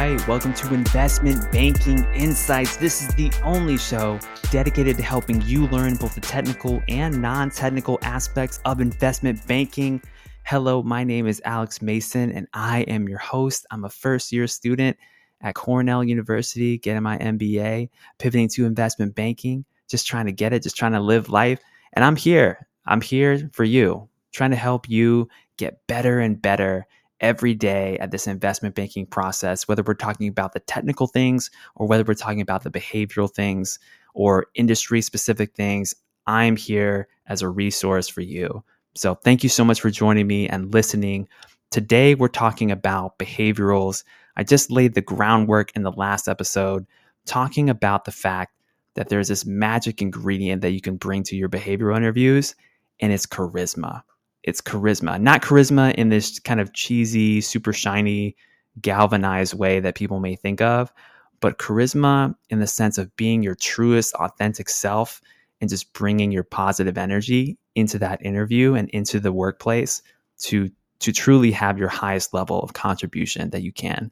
Right. Welcome to Investment Banking Insights. This is the only show dedicated to helping you learn both the technical and non technical aspects of investment banking. Hello, my name is Alex Mason, and I am your host. I'm a first year student at Cornell University, getting my MBA, pivoting to investment banking, just trying to get it, just trying to live life. And I'm here. I'm here for you, trying to help you get better and better every day at this investment banking process, whether we're talking about the technical things or whether we're talking about the behavioral things or industry specific things. I'm here as a resource for you. So thank you so much for joining me and listening. Today, we're talking about behaviorals. I just laid the groundwork in the last episode talking about the fact that there's this magic ingredient that you can bring to your behavioral interviews, and it's charisma it's charisma, not charisma in this kind of cheesy, super shiny, galvanized way that people may think of, but charisma in the sense of being your truest, authentic self and just bringing your positive energy into that interview and into the workplace to to truly have your highest level of contribution that you can.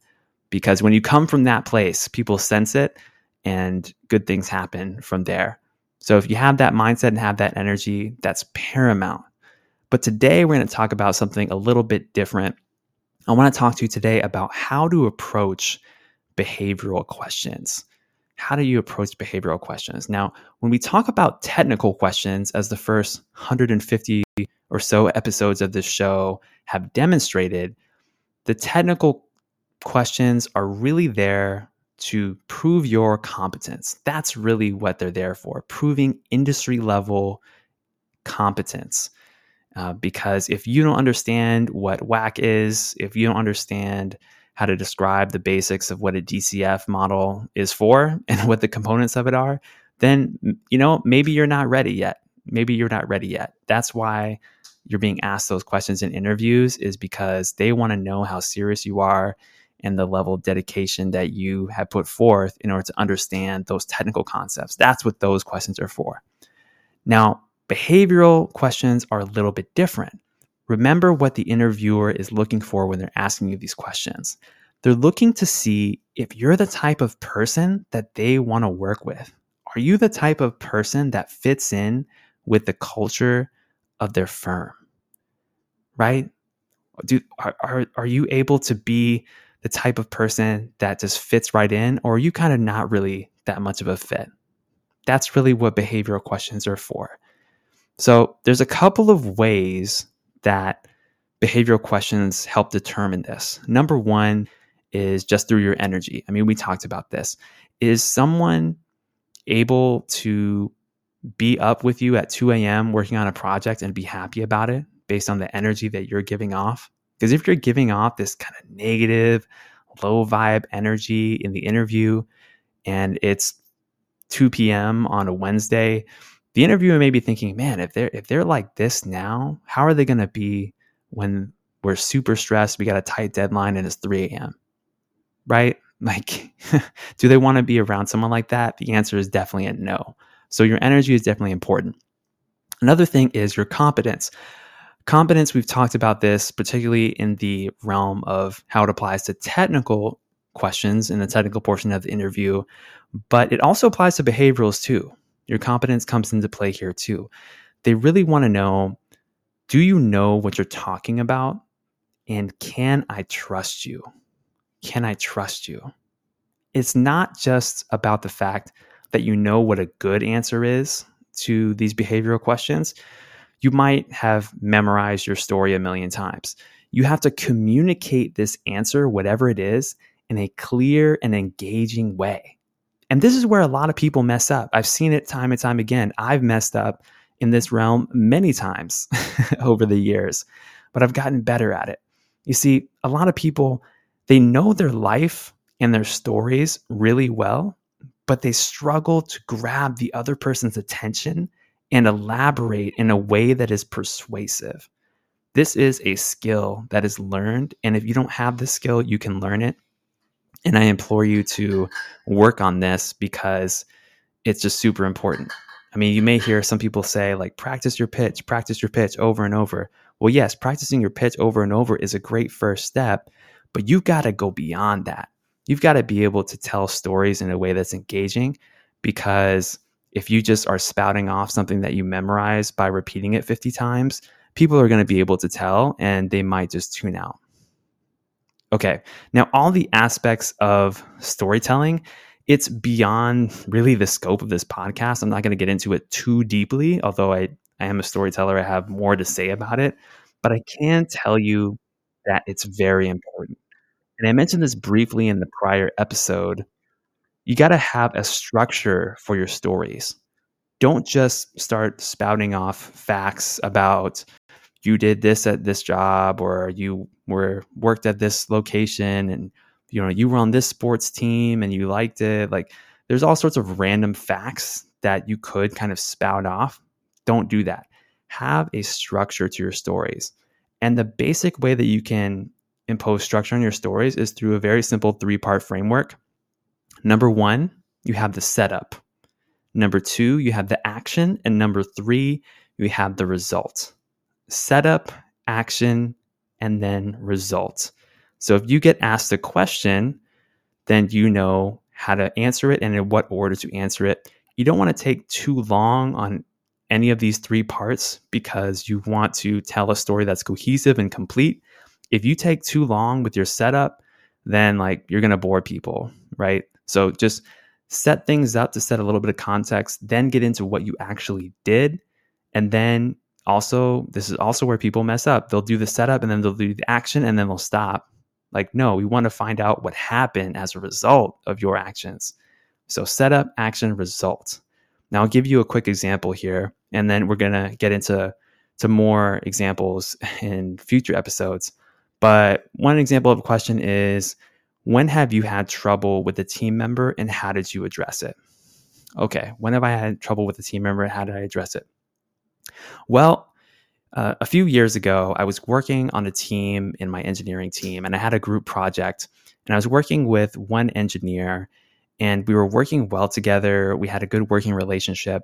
Because when you come from that place people sense it and good things happen from there. So if you have that mindset and have that energy that's paramount but today we're going to talk about something a little bit different. I want to talk to you today about how to approach behavioral questions. How do you approach behavioral questions? Now, when we talk about technical questions, as the first 150 or so episodes of this show have demonstrated, the technical questions are really there to prove your competence. That's really what they're there for, proving industry level competence. Uh, because if you don't understand what WACC is, if you don't understand how to describe the basics of what a DCF model is for and what the components of it are, then you know maybe you're not ready yet. Maybe you're not ready yet. That's why you're being asked those questions in interviews is because they want to know how serious you are and the level of dedication that you have put forth in order to understand those technical concepts. That's what those questions are for. Now, Behavioral questions are a little bit different. Remember what the interviewer is looking for when they're asking you these questions. They're looking to see if you're the type of person that they want to work with. Are you the type of person that fits in with the culture of their firm? Right? Do, are, are, are you able to be the type of person that just fits right in, or are you kind of not really that much of a fit? That's really what behavioral questions are for. So there's a couple of ways that behavioral questions help determine this. Number one is just through your energy. I mean, we talked about this. Is someone able to be up with you at 2 a.m. working on a project and be happy about it based on the energy that you're giving off? Because if you're giving off this kind of negative, low vibe energy in the interview and it's 2 p.m. on a Wednesday, the interviewer may be thinking, man, if they're if they're like this now, how are they going to be when we're super stressed? We got a tight deadline and it's 3 a.m. Right? Like, do they want to be around someone like that? The answer is definitely a no. So your energy is definitely important. Another thing is your competence. Competence, we've talked about this, particularly in the realm of how it applies to technical questions in the technical portion of the interview, but it also applies to behaviorals too. Your competence comes into play here too. They really want to know do you know what you're talking about? And can I trust you? Can I trust you? It's not just about the fact that you know what a good answer is to these behavioral questions. You might have memorized your story a million times. You have to communicate this answer, whatever it is, in a clear and engaging way. And this is where a lot of people mess up. I've seen it time and time again. I've messed up in this realm many times over the years, but I've gotten better at it. You see, a lot of people, they know their life and their stories really well, but they struggle to grab the other person's attention and elaborate in a way that is persuasive. This is a skill that is learned. And if you don't have this skill, you can learn it. And I implore you to work on this because it's just super important. I mean, you may hear some people say, like, practice your pitch, practice your pitch over and over. Well, yes, practicing your pitch over and over is a great first step, But you've got to go beyond that. You've got to be able to tell stories in a way that's engaging because if you just are spouting off something that you memorize by repeating it 50 times, people are going to be able to tell and they might just tune out. Okay, now all the aspects of storytelling, it's beyond really the scope of this podcast. I'm not going to get into it too deeply, although I, I am a storyteller. I have more to say about it, but I can tell you that it's very important. And I mentioned this briefly in the prior episode. You got to have a structure for your stories. Don't just start spouting off facts about you did this at this job or you were worked at this location and you know you were on this sports team and you liked it. Like there's all sorts of random facts that you could kind of spout off. Don't do that. Have a structure to your stories. And the basic way that you can impose structure on your stories is through a very simple three part framework. Number one you have the setup. Number two you have the action. And number three you have the result setup, action, and then result. So if you get asked a question, then you know how to answer it and in what order to answer it. You don't want to take too long on any of these three parts because you want to tell a story that's cohesive and complete. If you take too long with your setup, then like you're going to bore people, right? So just set things up to set a little bit of context, then get into what you actually did, and then also this is also where people mess up. They'll do the setup and then they'll do the action and then they'll stop. Like no we want to find out what happened as a result of your actions. So setup action result. Now i'll give you a quick example here and then we're going to get into to more examples in future episodes. But one example of a question is when have you had trouble with a team member and how did you address it? Okay when have i had trouble with a team member and how did i address it well, uh, a few years ago, I was working on a team in my engineering team, and I had a group project. And I was working with one engineer, and we were working well together. We had a good working relationship.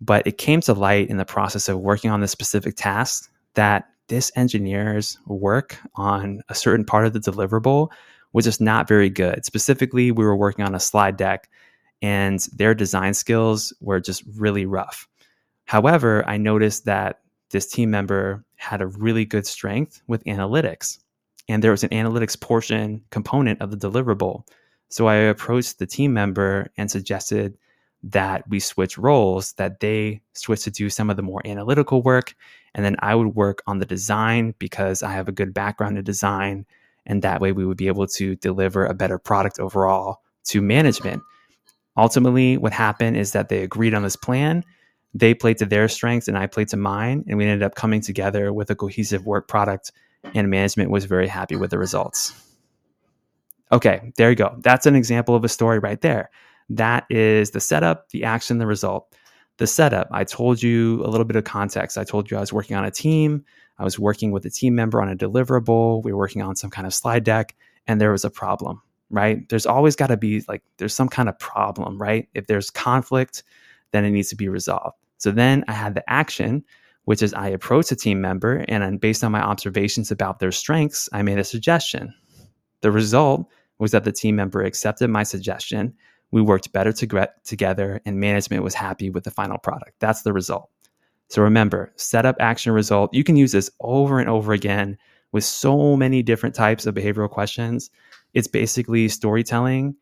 But it came to light in the process of working on this specific task that this engineer's work on a certain part of the deliverable was just not very good. Specifically, we were working on a slide deck, and their design skills were just really rough. However, I noticed that this team member had a really good strength with analytics, and there was an analytics portion component of the deliverable. So I approached the team member and suggested that we switch roles, that they switch to do some of the more analytical work, and then I would work on the design because I have a good background in design. And that way we would be able to deliver a better product overall to management. Ultimately, what happened is that they agreed on this plan they played to their strengths and I played to mine. And we ended up coming together with a cohesive work product, and management was very happy with the results. Okay, there you go. That's an example of a story right there. That is the setup, the action, the result. The setup, I told you a little bit of context. I told you I was working on a team. I was working with a team member on a deliverable. We were working on some kind of slide deck, and there was a problem, right? There's always got to be like, there's some kind of problem, right? If there's conflict, then it needs to be resolved. So then I had the action, which is I approached a team member and based on my observations about their strengths, I made a suggestion. The result was that the team member accepted my suggestion. We worked better to together and management was happy with the final product. That's the result. So remember, setup, action, result. You can use this over and over again with so many different types of behavioral questions. It's basically storytelling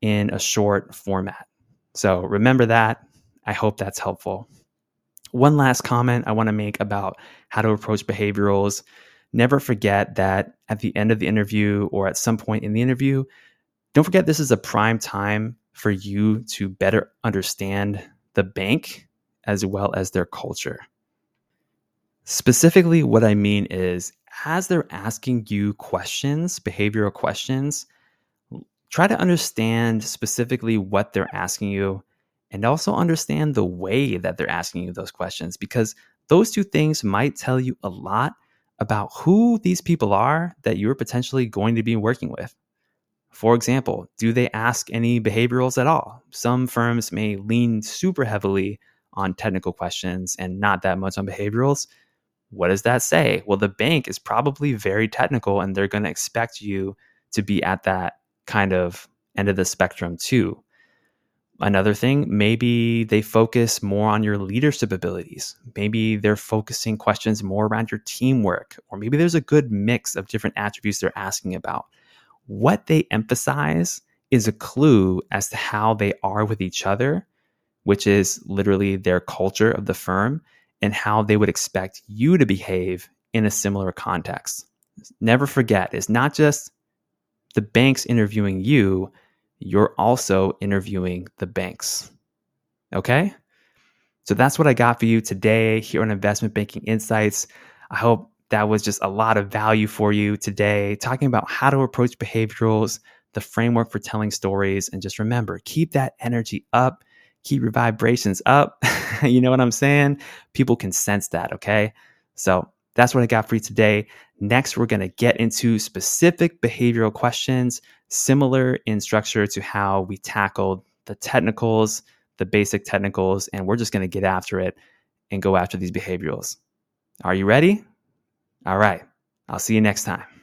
in a short format. So remember that. I hope that's helpful. One last comment I want to make about how to approach behaviorals. Never forget that at the end of the interview or at some point in the interview, don't forget this is a prime time for you to better understand the bank as well as their culture. Specifically, what I mean is as they're asking you questions, behavioral questions, try to understand specifically what they're asking you and also understand the way that they're asking you those questions because those two things might tell you a lot about who these people are that you're potentially going to be working with. For example, do they ask any behaviorals at all? Some firms may lean super heavily on technical questions and not that much on behaviorals. What does that say? Well, the bank is probably very technical and they're going to expect you to be at that kind of end of the spectrum too. Another thing, maybe they focus more on your leadership abilities. Maybe they're focusing questions more around your teamwork, or maybe there's a good mix of different attributes they're asking about. What they emphasize is a clue as to how they are with each other, which is literally their culture of the firm, and how they would expect you to behave in a similar context. Never forget, it's not just the banks interviewing you, you're also interviewing the banks. Okay? So that's what I got for you today here on Investment Banking Insights. I hope that was just a lot of value for you today, talking about how to approach behaviorals, the framework for telling stories, and just remember keep that energy up, keep your vibrations up. you know what I'm saying? People can sense that, okay? So that's what I got for you today. Next, we're going to get into specific behavioral questions, similar in structure to how we tackled the technicals, the basic technicals, and we're just going to get after it and go after these behaviorals. Are you ready? All right. I'll see you next time.